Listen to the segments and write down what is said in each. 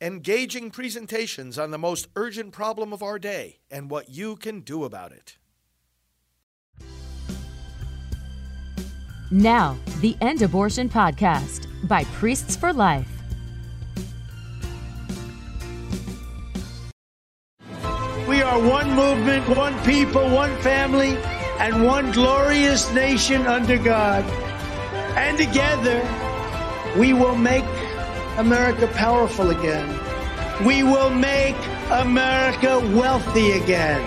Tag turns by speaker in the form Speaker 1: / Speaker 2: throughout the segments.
Speaker 1: engaging presentations on the most urgent problem of our day and what you can do about it.
Speaker 2: Now, the End Abortion Podcast by Priests for Life.
Speaker 3: We are one movement, one people, one family, and one glorious nation under God. And together, we will make America powerful again. We will make America wealthy again.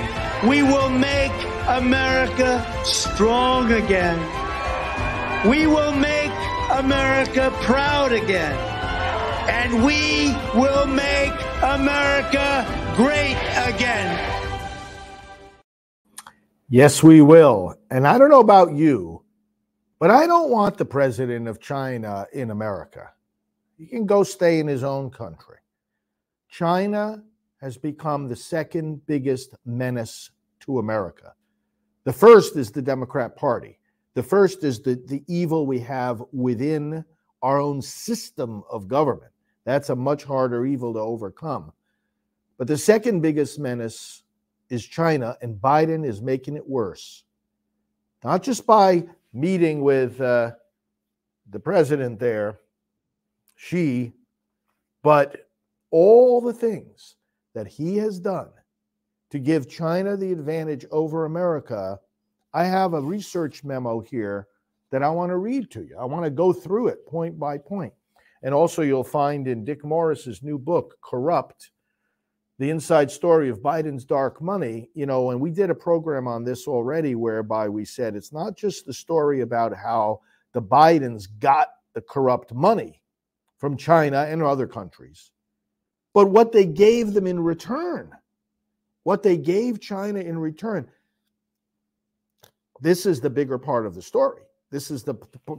Speaker 3: We will make America strong again. We will make America proud again. And we will make America great again.
Speaker 4: Yes, we will. And I don't know about you, but I don't want the president of China in America. He can go stay in his own country. China has become the second biggest menace to America. The first is the Democrat Party. The first is the, the evil we have within our own system of government. That's a much harder evil to overcome. But the second biggest menace is China, and Biden is making it worse. Not just by meeting with uh, the president there, Xi, but all the things that he has done to give China the advantage over America. I have a research memo here that I want to read to you. I want to go through it point by point. And also, you'll find in Dick Morris's new book, Corrupt, the inside story of Biden's dark money. You know, and we did a program on this already whereby we said it's not just the story about how the Bidens got the corrupt money from China and other countries, but what they gave them in return. What they gave China in return. This is the bigger part of the story. This is the,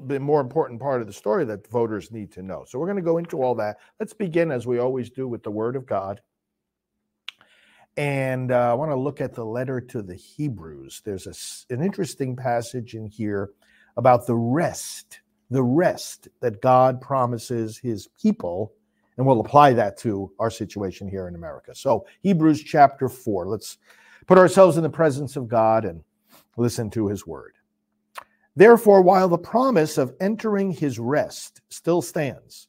Speaker 4: the more important part of the story that voters need to know. So we're going to go into all that. Let's begin, as we always do, with the Word of God. And uh, I want to look at the letter to the Hebrews. There's a, an interesting passage in here about the rest the rest that God promises his people. And we'll apply that to our situation here in America. So, Hebrews chapter 4. Let's put ourselves in the presence of God and listen to his word. Therefore, while the promise of entering his rest still stands,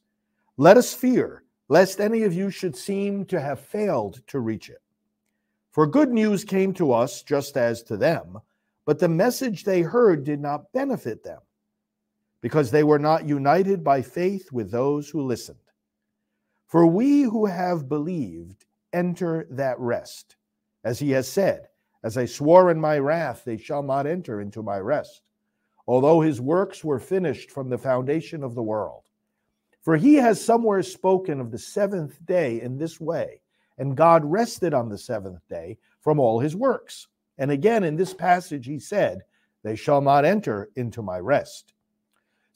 Speaker 4: let us fear lest any of you should seem to have failed to reach it. For good news came to us just as to them, but the message they heard did not benefit them because they were not united by faith with those who listened. For we who have believed enter that rest. As he has said, As I swore in my wrath, they shall not enter into my rest, although his works were finished from the foundation of the world. For he has somewhere spoken of the seventh day in this way, and God rested on the seventh day from all his works. And again in this passage, he said, They shall not enter into my rest.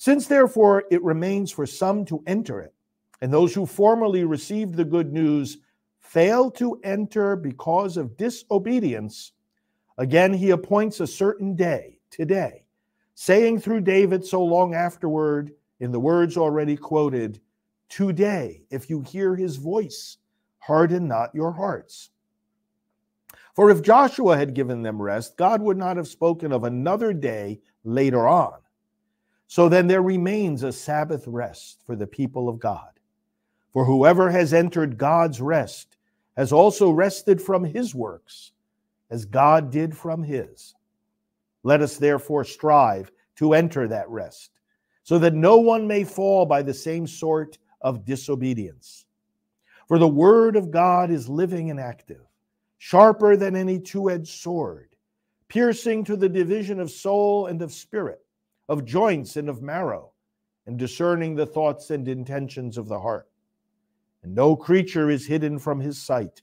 Speaker 4: Since therefore it remains for some to enter it, and those who formerly received the good news fail to enter because of disobedience, again he appoints a certain day, today, saying through David so long afterward, in the words already quoted, Today, if you hear his voice, harden not your hearts. For if Joshua had given them rest, God would not have spoken of another day later on. So then there remains a Sabbath rest for the people of God. For whoever has entered God's rest has also rested from his works, as God did from his. Let us therefore strive to enter that rest, so that no one may fall by the same sort of disobedience. For the word of God is living and active, sharper than any two edged sword, piercing to the division of soul and of spirit of joints and of marrow, and discerning the thoughts and intentions of the heart. And no creature is hidden from his sight,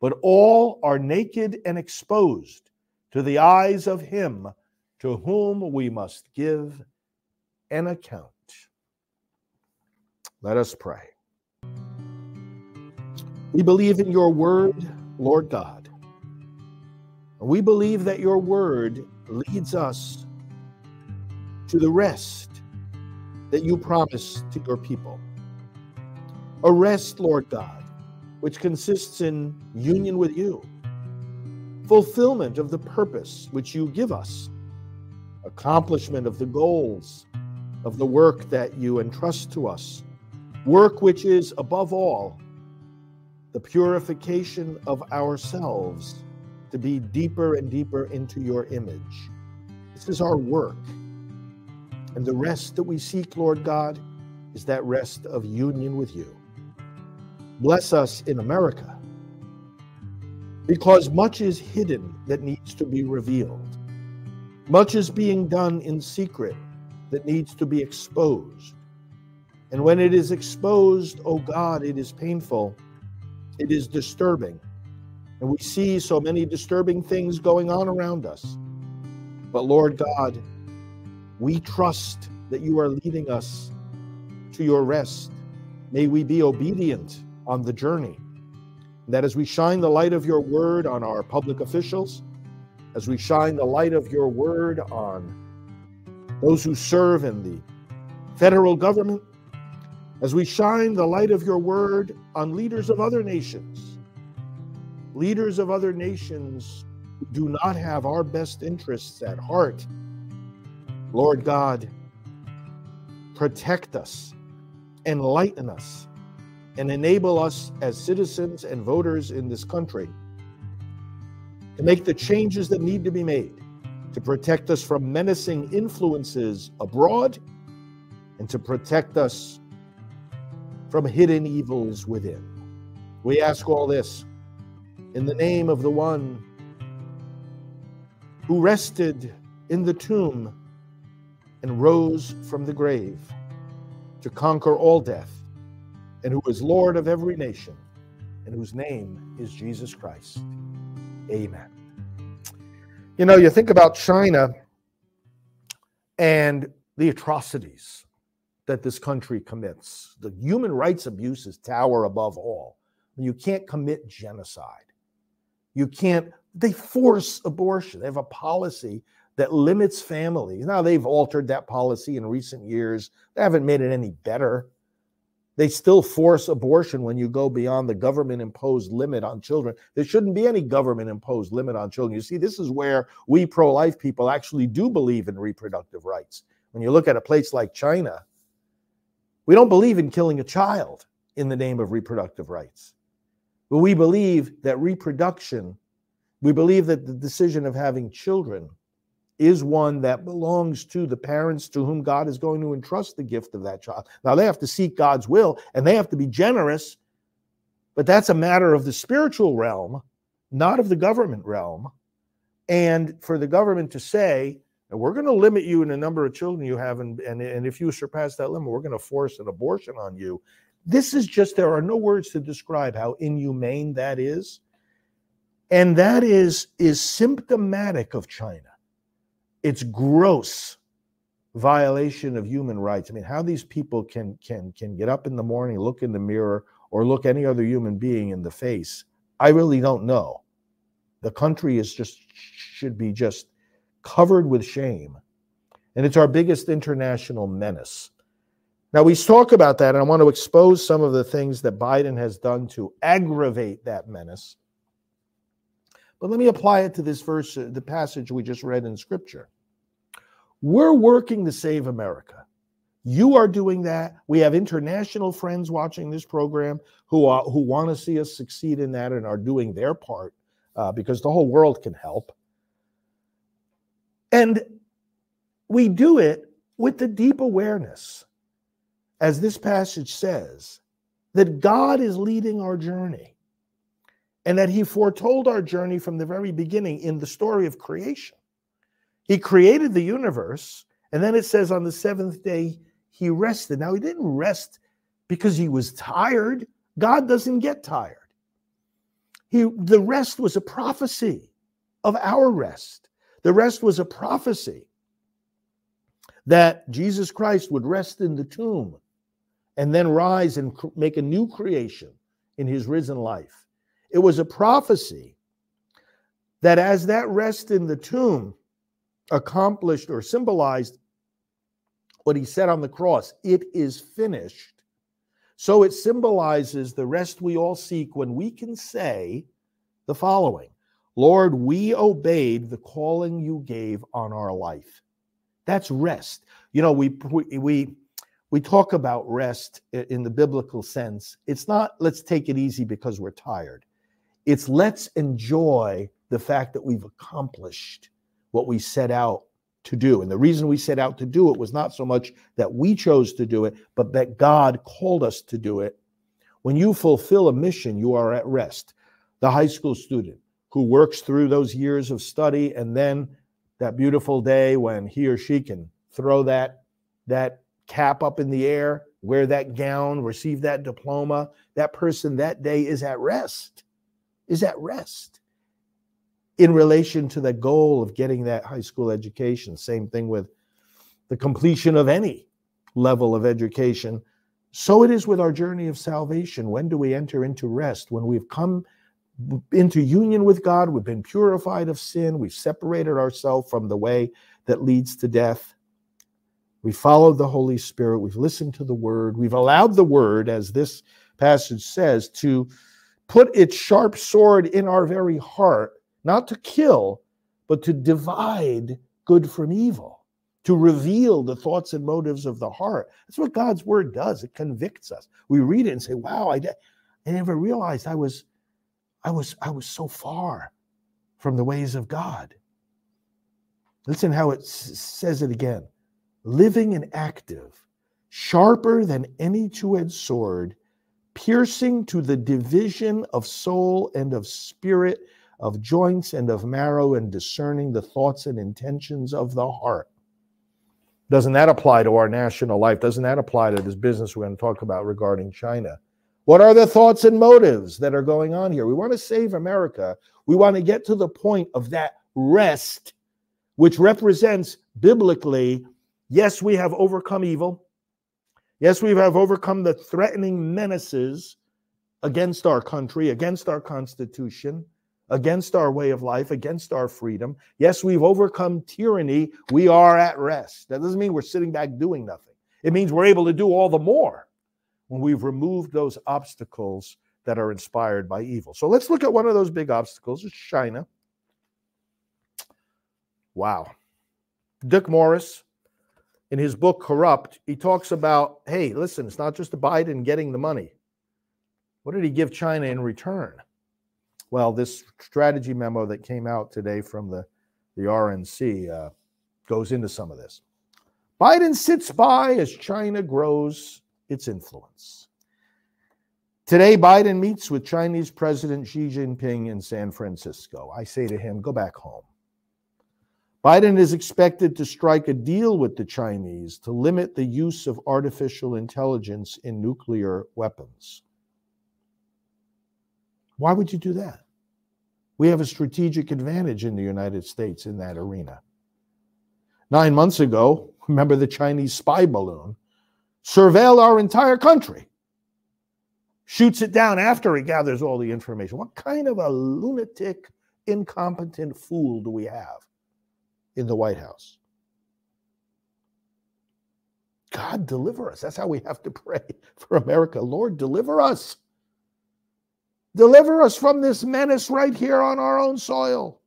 Speaker 4: but all are naked and exposed to the eyes of him to whom we must give an account. Let us pray. We believe in your word, Lord God. We believe that your word leads us to the rest that you promise to your people. A rest, Lord God, which consists in union with you, fulfillment of the purpose which you give us, accomplishment of the goals of the work that you entrust to us, work which is above all the purification of ourselves to be deeper and deeper into your image. This is our work. And the rest that we seek, Lord God, is that rest of union with you. Bless us in America because much is hidden that needs to be revealed. Much is being done in secret that needs to be exposed. And when it is exposed, oh God, it is painful, it is disturbing. And we see so many disturbing things going on around us. But Lord God, we trust that you are leading us to your rest. May we be obedient on the journey. That as we shine the light of your word on our public officials, as we shine the light of your word on those who serve in the federal government, as we shine the light of your word on leaders of other nations, leaders of other nations do not have our best interests at heart, Lord God, protect us, enlighten us, and enable us as citizens and voters in this country to make the changes that need to be made to protect us from menacing influences abroad and to protect us from hidden evils within. We ask all this in the name of the one who rested in the tomb and rose from the grave to conquer all death, and who is Lord of every nation, and whose name is Jesus Christ. Amen. You know, you think about China and the atrocities that this country commits. The human rights abuses tower above all. You can't commit genocide. You can't, they force abortion. They have a policy that limits families. Now, they've altered that policy in recent years. They haven't made it any better. They still force abortion when you go beyond the government imposed limit on children. There shouldn't be any government imposed limit on children. You see, this is where we pro life people actually do believe in reproductive rights. When you look at a place like China, we don't believe in killing a child in the name of reproductive rights. But we believe that reproduction, we believe that the decision of having children is one that belongs to the parents to whom God is going to entrust the gift of that child. Now, they have to seek God's will and they have to be generous, but that's a matter of the spiritual realm, not of the government realm. And for the government to say, we're going to limit you in the number of children you have. And, and, and if you surpass that limit, we're going to force an abortion on you. This is just, there are no words to describe how inhumane that is. And that is, is symptomatic of China. It's gross violation of human rights. I mean, how these people can can can get up in the morning, look in the mirror, or look any other human being in the face, I really don't know. The country is just should be just covered with shame. And it's our biggest international menace. Now, we talk about that, and I want to expose some of the things that Biden has done to aggravate that menace. But let me apply it to this verse, uh, the passage we just read in Scripture. We're working to save America. You are doing that. We have international friends watching this program who are, who want to see us succeed in that and are doing their part uh, because the whole world can help. And we do it with the deep awareness, as this passage says, that God is leading our journey and that He foretold our journey from the very beginning in the story of creation. He created the universe, and then it says on the seventh day, He rested. Now, He didn't rest because He was tired. God doesn't get tired. He, the rest was a prophecy of our rest. The rest was a prophecy that Jesus Christ would rest in the tomb and then rise and make a new creation in his risen life. It was a prophecy that as that rest in the tomb accomplished or symbolized what he said on the cross, it is finished. So it symbolizes the rest we all seek when we can say the following Lord, we obeyed the calling you gave on our life. That's rest. You know, we we we talk about rest in the biblical sense. It's not let's take it easy because we're tired. It's let's enjoy the fact that we've accomplished what we set out to do. And the reason we set out to do it was not so much that we chose to do it, but that God called us to do it. When you fulfill a mission, you are at rest. The high school student who works through those years of study and then that beautiful day when he or she can throw that that cap up in the air, wear that gown, receive that diploma, that person that day is at rest. Is at rest in relation to the goal of getting that high school education. Same thing with the completion of any level of education. So it is with our journey of salvation. When do we enter into rest? When we've come into union with God, we've been purified of sin, we've separated ourselves from the way that leads to death. We followed the Holy Spirit, we've listened to the word, we've allowed the word, as this passage says, to put its sharp sword in our very heart not to kill, but to divide good from evil, to reveal the thoughts and motives of the heart. That's what God's word does. It convicts us. We read it and say, "Wow, I, I never realized I was, I was, I was so far from the ways of God." Listen how it s- says it again: living and active, sharper than any two-edged sword, piercing to the division of soul and of spirit of joints and of marrow and discerning the thoughts and intentions of the heart. Doesn't that apply to our national life? Doesn't that apply to this business we're going to talk about regarding China? What are the thoughts and motives that are going on here? We want to save America. We want to get to the point of that rest, which represents biblically yes, we have overcome evil. Yes, we have overcome the threatening menaces against our country, against our Constitution against our way of life, against our freedom. Yes, we've overcome tyranny. We are at rest. That doesn't mean we're sitting back doing nothing. It means we're able to do all the more when we've removed those obstacles that are inspired by evil. So let's look at one of those big obstacles. It's China. Wow. Dick Morris, in his book Corrupt, he talks about hey, listen, it's not just Biden getting the money. What did he give China in return? Well, this strategy memo that came out today from the, the RNC uh, goes into some of this. Biden sits by as China grows its influence. Today, Biden meets with Chinese President Xi Jinping in San Francisco. I say to him, go back home. Biden is expected to strike a deal with the Chinese to limit the use of artificial intelligence in nuclear weapons. Why would you do that? We have a strategic advantage in the United States in that arena. Nine months ago, remember the Chinese spy balloon, surveilled our entire country, shoots it down after he gathers all the information. What kind of a lunatic, incompetent fool do we have in the White House? God deliver us. That's how we have to pray for America. Lord, deliver us. Deliver us from this menace right here on our own soil.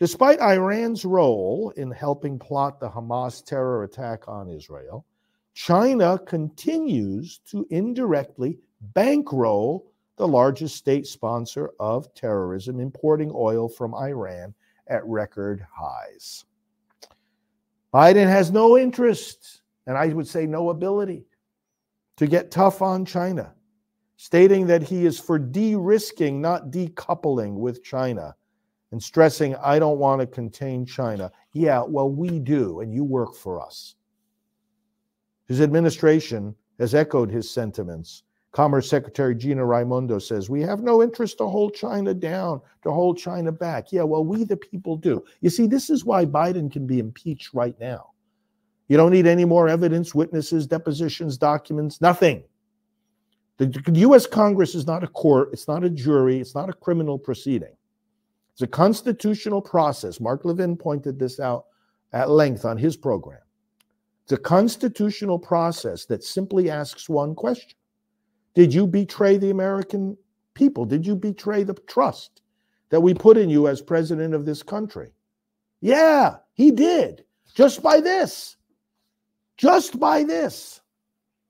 Speaker 4: Despite Iran's role in helping plot the Hamas terror attack on Israel, China continues to indirectly bankroll the largest state sponsor of terrorism, importing oil from Iran at record highs. Biden has no interest, and I would say no ability, to get tough on China stating that he is for de risking, not decoupling with China, and stressing, I don't want to contain China. Yeah, well, we do, and you work for us. His administration has echoed his sentiments. Commerce Secretary Gina Raimondo says, We have no interest to hold China down, to hold China back. Yeah, well, we the people do. You see, this is why Biden can be impeached right now. You don't need any more evidence, witnesses, depositions, documents, nothing. The US Congress is not a court, it's not a jury, it's not a criminal proceeding. It's a constitutional process. Mark Levin pointed this out at length on his program. It's a constitutional process that simply asks one question Did you betray the American people? Did you betray the trust that we put in you as president of this country? Yeah, he did. Just by this. Just by this.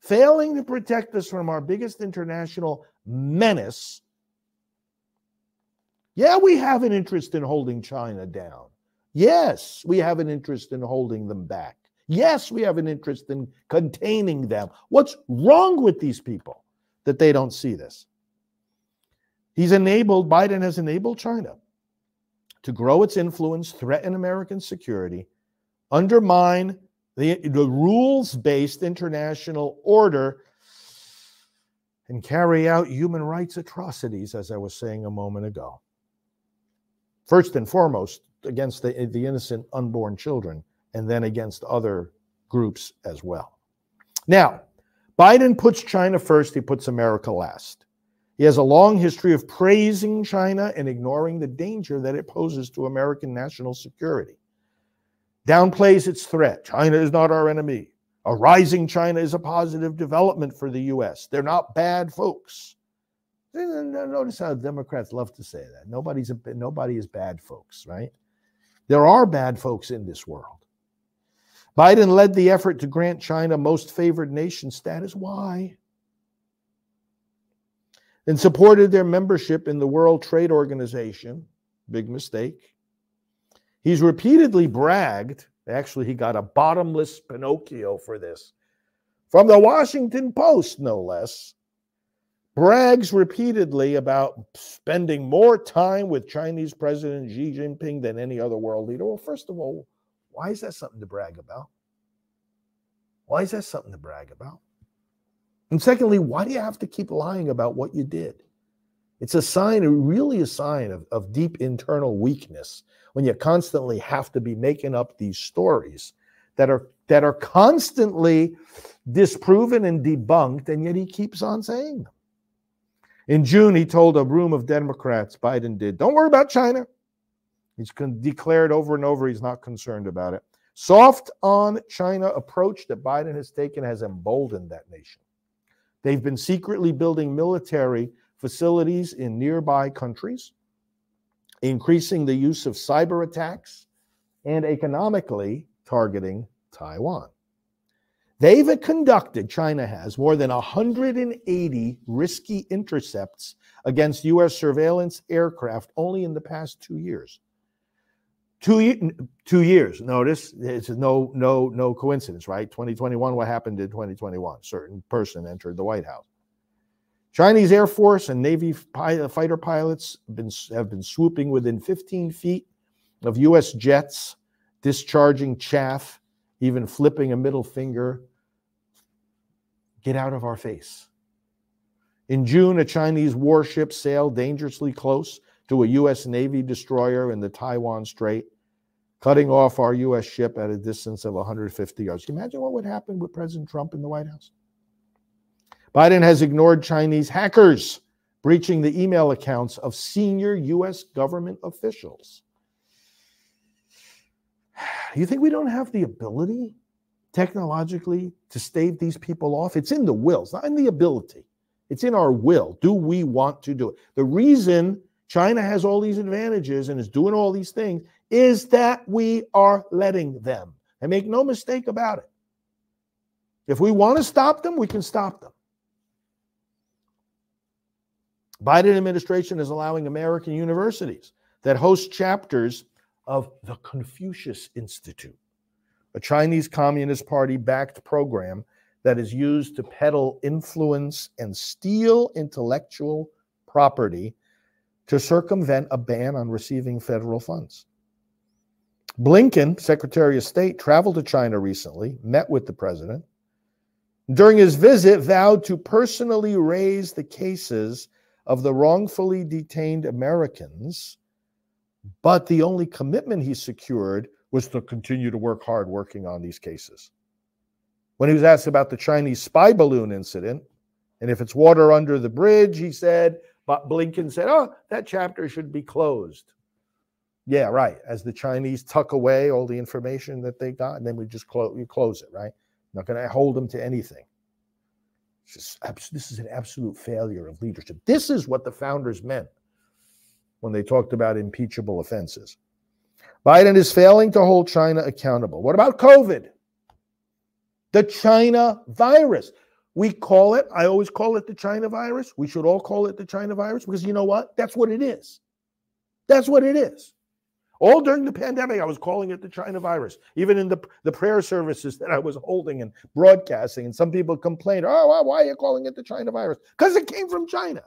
Speaker 4: Failing to protect us from our biggest international menace. Yeah, we have an interest in holding China down. Yes, we have an interest in holding them back. Yes, we have an interest in containing them. What's wrong with these people that they don't see this? He's enabled, Biden has enabled China to grow its influence, threaten American security, undermine the, the rules based international order, and carry out human rights atrocities, as I was saying a moment ago. First and foremost, against the, the innocent unborn children, and then against other groups as well. Now, Biden puts China first, he puts America last. He has a long history of praising China and ignoring the danger that it poses to American national security. Downplays its threat. China is not our enemy. A rising China is a positive development for the US. They're not bad folks. Notice how Democrats love to say that. Nobody's a, nobody is bad folks, right? There are bad folks in this world. Biden led the effort to grant China most favored nation status. Why? and supported their membership in the World Trade Organization. Big mistake. He's repeatedly bragged, actually, he got a bottomless Pinocchio for this from the Washington Post, no less. Brags repeatedly about spending more time with Chinese President Xi Jinping than any other world leader. Well, first of all, why is that something to brag about? Why is that something to brag about? And secondly, why do you have to keep lying about what you did? It's a sign, really a sign of, of deep internal weakness when you constantly have to be making up these stories that are that are constantly disproven and debunked, and yet he keeps on saying them. In June, he told a room of Democrats, Biden did, don't worry about China. He's declared over and over he's not concerned about it. Soft on China approach that Biden has taken has emboldened that nation. They've been secretly building military facilities in nearby countries, increasing the use of cyber attacks, and economically targeting Taiwan. They've conducted, China has, more than 180 risky intercepts against U.S. surveillance aircraft only in the past two years. Two, two years. Notice it's no no no coincidence, right? 2021. What happened in 2021? Certain person entered the White House. Chinese Air Force and Navy fighter pilots have been, have been swooping within 15 feet of U.S. jets, discharging chaff, even flipping a middle finger. Get out of our face. In June, a Chinese warship sailed dangerously close to a U.S. Navy destroyer in the Taiwan Strait, cutting off our U.S. ship at a distance of 150 yards. Can you imagine what would happen with President Trump in the White House? Biden has ignored Chinese hackers breaching the email accounts of senior U.S. government officials. You think we don't have the ability technologically to stave these people off? It's in the will, it's not in the ability. It's in our will. Do we want to do it? The reason China has all these advantages and is doing all these things is that we are letting them. And make no mistake about it. If we want to stop them, we can stop them. Biden administration is allowing American universities that host chapters of the Confucius Institute, a Chinese Communist Party backed program that is used to peddle influence and steal intellectual property to circumvent a ban on receiving federal funds. Blinken, Secretary of State, traveled to China recently, met with the president. During his visit, vowed to personally raise the cases of the wrongfully detained Americans, but the only commitment he secured was to continue to work hard working on these cases. When he was asked about the Chinese spy balloon incident, and if it's water under the bridge, he said, but Blinken said, oh, that chapter should be closed. Yeah, right. As the Chinese tuck away all the information that they got, and then we just close, we close it, right? Not going to hold them to anything. Just, this is an absolute failure of leadership. This is what the founders meant when they talked about impeachable offenses. Biden is failing to hold China accountable. What about COVID? The China virus. We call it, I always call it the China virus. We should all call it the China virus because you know what? That's what it is. That's what it is. All during the pandemic, I was calling it the China virus. Even in the, the prayer services that I was holding and broadcasting, and some people complained, oh, why are you calling it the China virus? Because it came from China.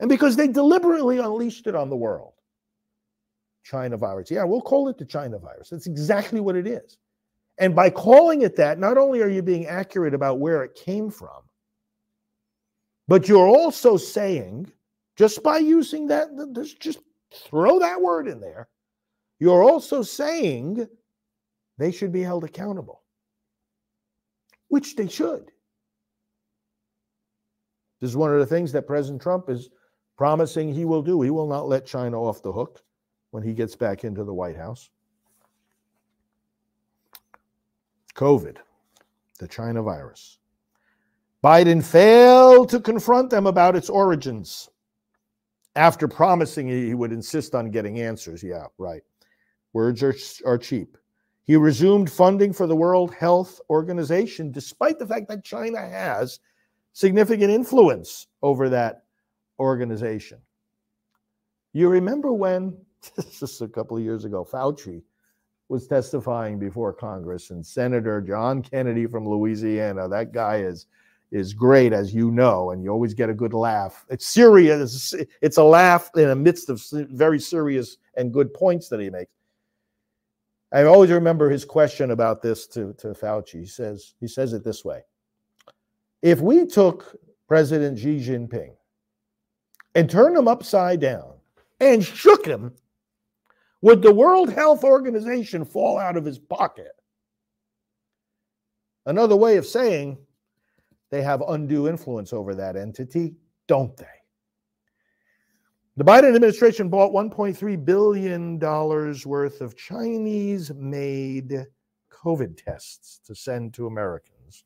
Speaker 4: And because they deliberately unleashed it on the world. China virus. Yeah, we'll call it the China virus. That's exactly what it is. And by calling it that, not only are you being accurate about where it came from, but you're also saying, just by using that, there's just throw that word in there, you're also saying they should be held accountable, which they should. This is one of the things that President Trump is promising he will do. He will not let China off the hook when he gets back into the White House. COVID, the China virus. Biden failed to confront them about its origins after promising he would insist on getting answers. Yeah, right. Words are, are cheap. He resumed funding for the World Health Organization, despite the fact that China has significant influence over that organization. You remember when, just a couple of years ago, Fauci was testifying before Congress, and Senator John Kennedy from Louisiana, that guy is is great, as you know, and you always get a good laugh. It's serious. It's a laugh in the midst of very serious and good points that he makes. I always remember his question about this to, to Fauci. He says, he says it this way. If we took President Xi Jinping and turned him upside down and shook him would the World Health Organization fall out of his pocket? Another way of saying they have undue influence over that entity, don't they? The Biden administration bought $1.3 billion worth of Chinese made COVID tests to send to Americans.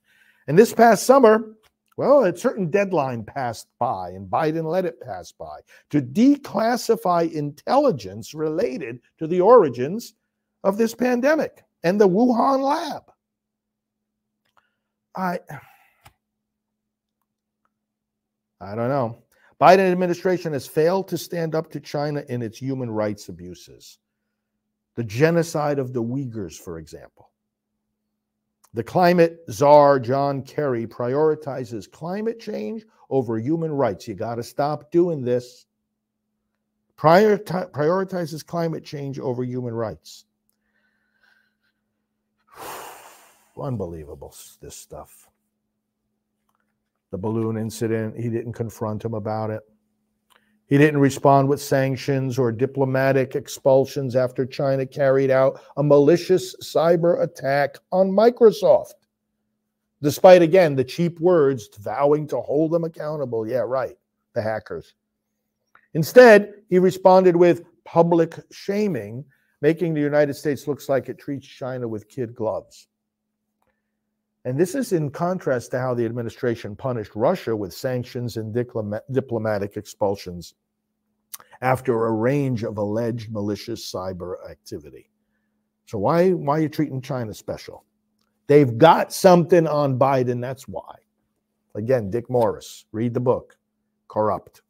Speaker 4: And this past summer, well, a certain deadline passed by, and Biden let it pass by to declassify intelligence related to the origins of this pandemic and the Wuhan lab. I I don't know. Biden administration has failed to stand up to China in its human rights abuses. The genocide of the Uyghurs, for example. The climate czar, John Kerry, prioritizes climate change over human rights. You got to stop doing this. Prioritize, prioritizes climate change over human rights. Unbelievable, this stuff. The balloon incident, he didn't confront him about it. He didn't respond with sanctions or diplomatic expulsions after China carried out a malicious cyber attack on Microsoft. Despite, again, the cheap words vowing to hold them accountable. Yeah, right, the hackers. Instead, he responded with public shaming, making the United States looks like it treats China with kid gloves. And this is in contrast to how the administration punished Russia with sanctions and diplomatic expulsions after a range of alleged malicious cyber activity. So why why are you treating China special? They've got something on Biden, that's why. Again, Dick Morris, read the book, Corrupt.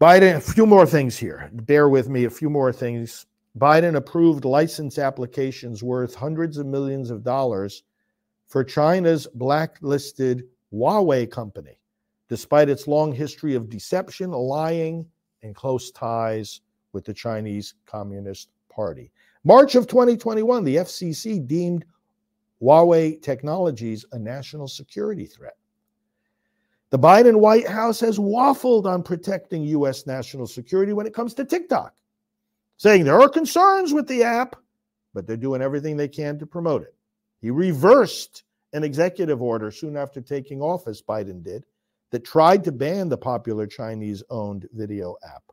Speaker 4: Biden, a few more things here. Bear with me, a few more things Biden approved license applications worth hundreds of millions of dollars for China's blacklisted Huawei company, despite its long history of deception, lying, and close ties with the Chinese Communist Party. March of 2021, the FCC deemed Huawei Technologies a national security threat. The Biden White House has waffled on protecting U.S. national security when it comes to TikTok saying there are concerns with the app, but they're doing everything they can to promote it. He reversed an executive order soon after taking office, Biden did, that tried to ban the popular Chinese owned video app.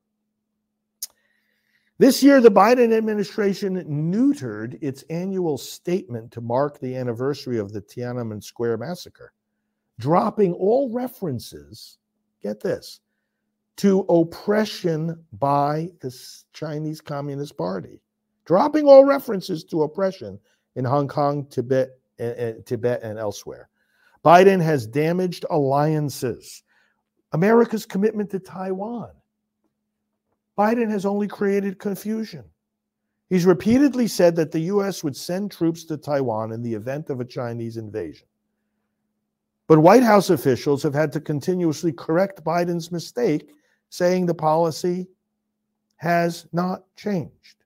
Speaker 4: This year, the Biden administration neutered its annual statement to mark the anniversary of the Tiananmen Square massacre, dropping all references, get this, to oppression by the Chinese Communist Party, dropping all references to oppression in Hong Kong, Tibet, and, Tibet and elsewhere. Biden has damaged alliances. America's commitment to Taiwan Biden has only created confusion. He's repeatedly said that the U.S. would send troops to Taiwan in the event of a Chinese invasion. But White House officials have had to continuously correct Biden's mistake, saying the policy has not changed.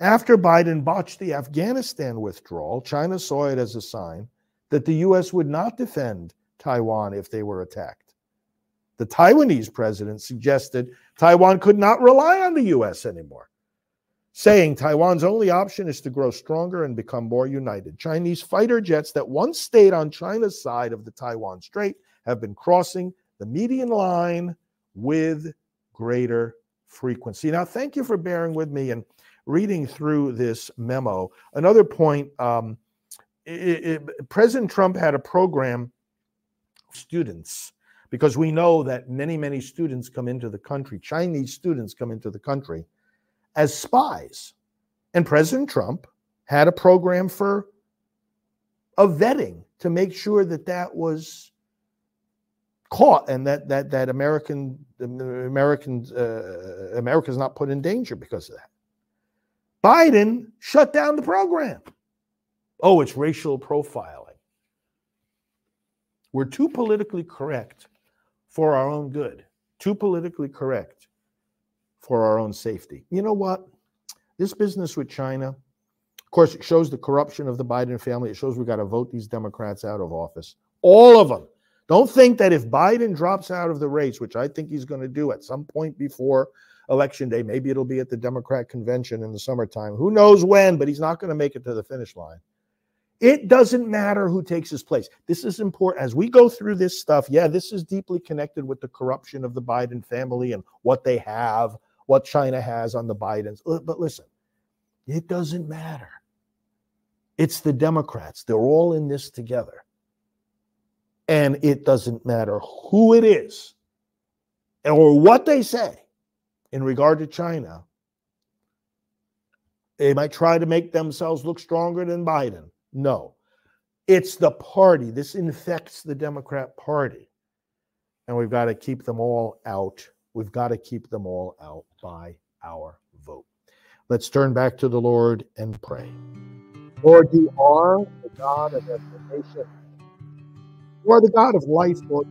Speaker 4: After Biden botched the Afghanistan withdrawal, China saw it as a sign that the U.S. would not defend Taiwan if they were attacked. The Taiwanese president suggested Taiwan could not rely on the U.S. anymore, saying Taiwan's only option is to grow stronger and become more united. Chinese fighter jets that once stayed on China's side of the Taiwan Strait have been crossing the median line with greater frequency. Now, thank you for bearing with me and reading through this memo. Another point um, it, it, President Trump had a program, students because we know that many, many students come into the country, Chinese students come into the country as spies. And President Trump had a program for a vetting to make sure that that was caught and that that that American American uh, is not put in danger because of that. Biden shut down the program. Oh, it's racial profiling. We're too politically correct for our own good, too politically correct for our own safety. You know what? This business with China, of course, it shows the corruption of the Biden family. It shows we got to vote these Democrats out of office. All of them. Don't think that if Biden drops out of the race, which I think he's going to do at some point before election day, maybe it'll be at the Democrat convention in the summertime. Who knows when, but he's not going to make it to the finish line. It doesn't matter who takes his place. This is important. As we go through this stuff, yeah, this is deeply connected with the corruption of the Biden family and what they have, what China has on the Bidens. But listen, it doesn't matter. It's the Democrats. They're all in this together. And it doesn't matter who it is or what they say in regard to China. They might try to make themselves look stronger than Biden. No, it's the party. This infects the Democrat Party. And we've got to keep them all out. We've got to keep them all out by our vote. Let's turn back to the Lord and pray. Lord, you are the God of nation. You are the God of life, Lord.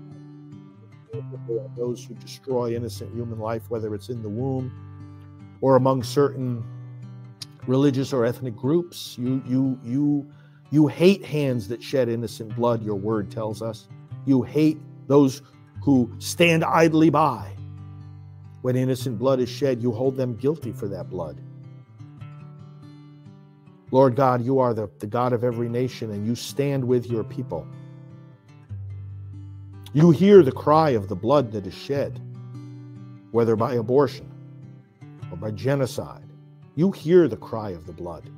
Speaker 4: Those who destroy innocent human life, whether it's in the womb or among certain religious or ethnic groups. You, you, you you hate hands that shed innocent blood, your word tells us. You hate those who stand idly by. When innocent blood is shed, you hold them guilty for that blood. Lord God, you are the, the God of every nation, and you stand with your people. You hear the cry of the blood that is shed, whether by abortion or by genocide. You hear the cry of the blood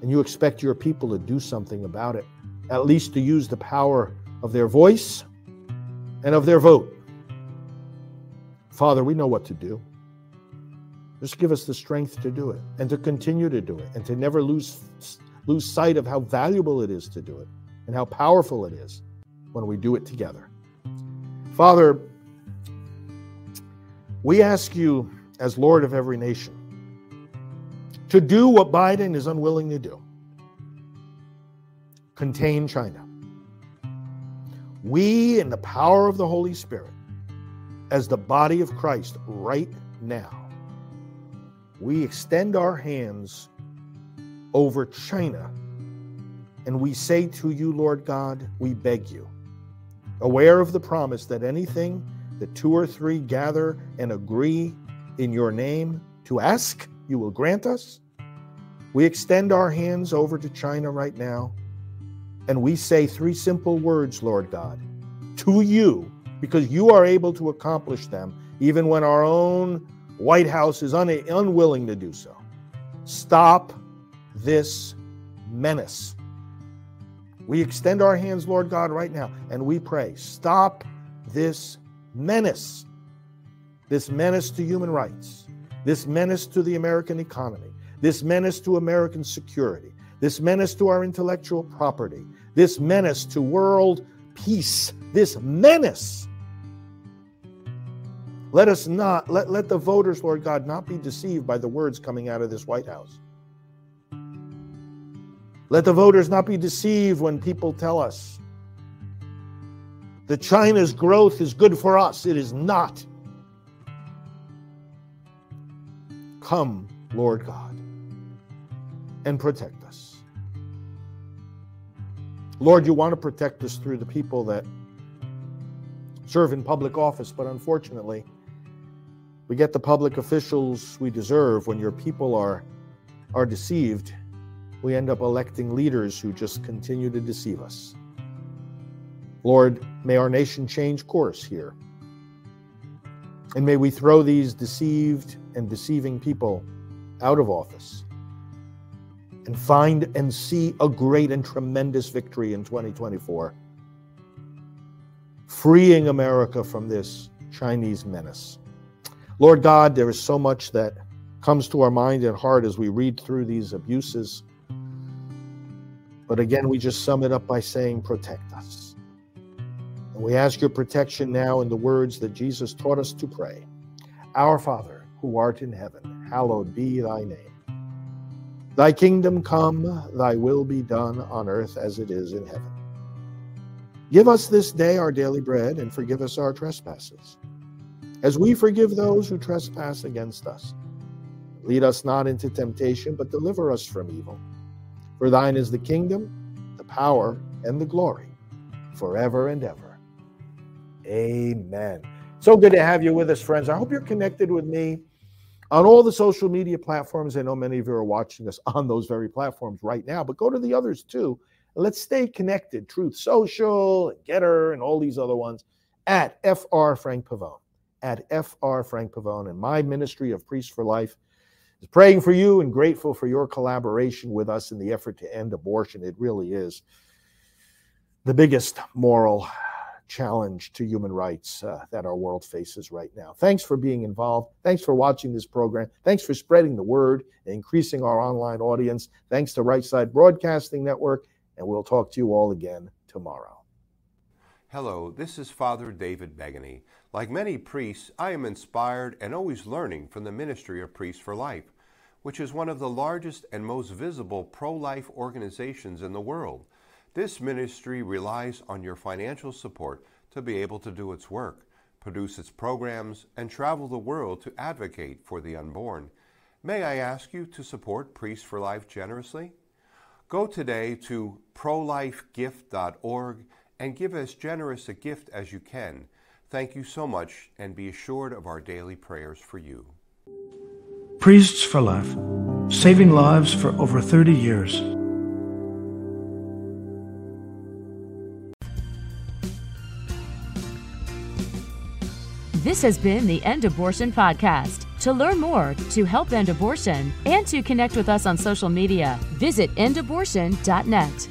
Speaker 4: and you expect your people to do something about it, at least to use the power of their voice and of their vote. Father, we know what to do. Just give us the strength to do it and to continue to do it and to never lose, lose sight of how valuable it is to do it and how powerful it is when we do it together. Father, we ask you, as Lord of every nation, to do what Biden is unwilling to do contain China. We, in the power of the Holy Spirit, as the body of Christ right now, we extend our hands over China and we say to you, Lord God, we beg you, aware of the promise that anything that two or three gather and agree in your name to ask, you will grant us. We extend our hands over to China right now, and we say three simple words, Lord God, to you, because you are able to accomplish them, even when our own White House is un- unwilling to do so. Stop this menace. We extend our hands, Lord God, right now, and we pray stop this menace, this menace to human rights, this menace to the American economy, this menace to American security, this menace to our intellectual property, this menace to world peace, this menace. Let us not, let, let the voters, Lord God, not be deceived by the words coming out of this White House. Let the voters not be deceived when people tell us that China's growth is good for us. It is not. Come, Lord God, and protect us. Lord, you want to protect us through the people that serve in public office, but unfortunately, we get the public officials we deserve when your people are, are deceived we end up electing leaders who just continue to deceive us. Lord, may our nation change course here. And may we throw these deceived and deceiving people out of office and find and see a great and tremendous victory in 2024, freeing America from this Chinese menace. Lord God, there is so much that comes to our mind and heart as we read through these abuses but again, we just sum it up by saying, protect us. And we ask your protection now in the words that Jesus taught us to pray Our Father, who art in heaven, hallowed be thy name. Thy kingdom come, thy will be done on earth as it is in heaven. Give us this day our daily bread and forgive us our trespasses, as we forgive those who trespass against us. Lead us not into temptation, but deliver us from evil. For thine is the kingdom, the power, and the glory forever and ever. Amen. So good to have you with us, friends. I hope you're connected with me on all the social media platforms. I know many of you are watching us on those very platforms right now, but go to the others too. let's stay connected. Truth Social, Gettr, and all these other ones at FR Frank Pavone. At FR Frank Pavone and my ministry of Priest for Life is praying for you and grateful for your collaboration with us in the effort to end abortion. It really is the biggest moral challenge to human rights uh, that our world faces right now. Thanks for being involved. Thanks for watching this program. Thanks for spreading the word increasing our online audience. Thanks to Right Side Broadcasting Network. And we'll talk to you all again tomorrow.
Speaker 5: Hello, this is Father David Begany. Like many priests, I am inspired and always learning from the ministry of Priests for Life which is one of the largest and most visible pro life organizations in the world. This ministry relies on your financial support to be able to do its work, produce its programs, and travel the world to advocate for the unborn. May I ask you to support Priests for Life generously? Go today to prolifegift.org and give as generous a gift as you can. Thank you so much and be assured of our daily prayers for you.
Speaker 6: Priests for Life, saving lives for over 30 years.
Speaker 2: This has been the End Abortion Podcast. To learn more, to help end abortion, and to connect with us on social media, visit endabortion.net.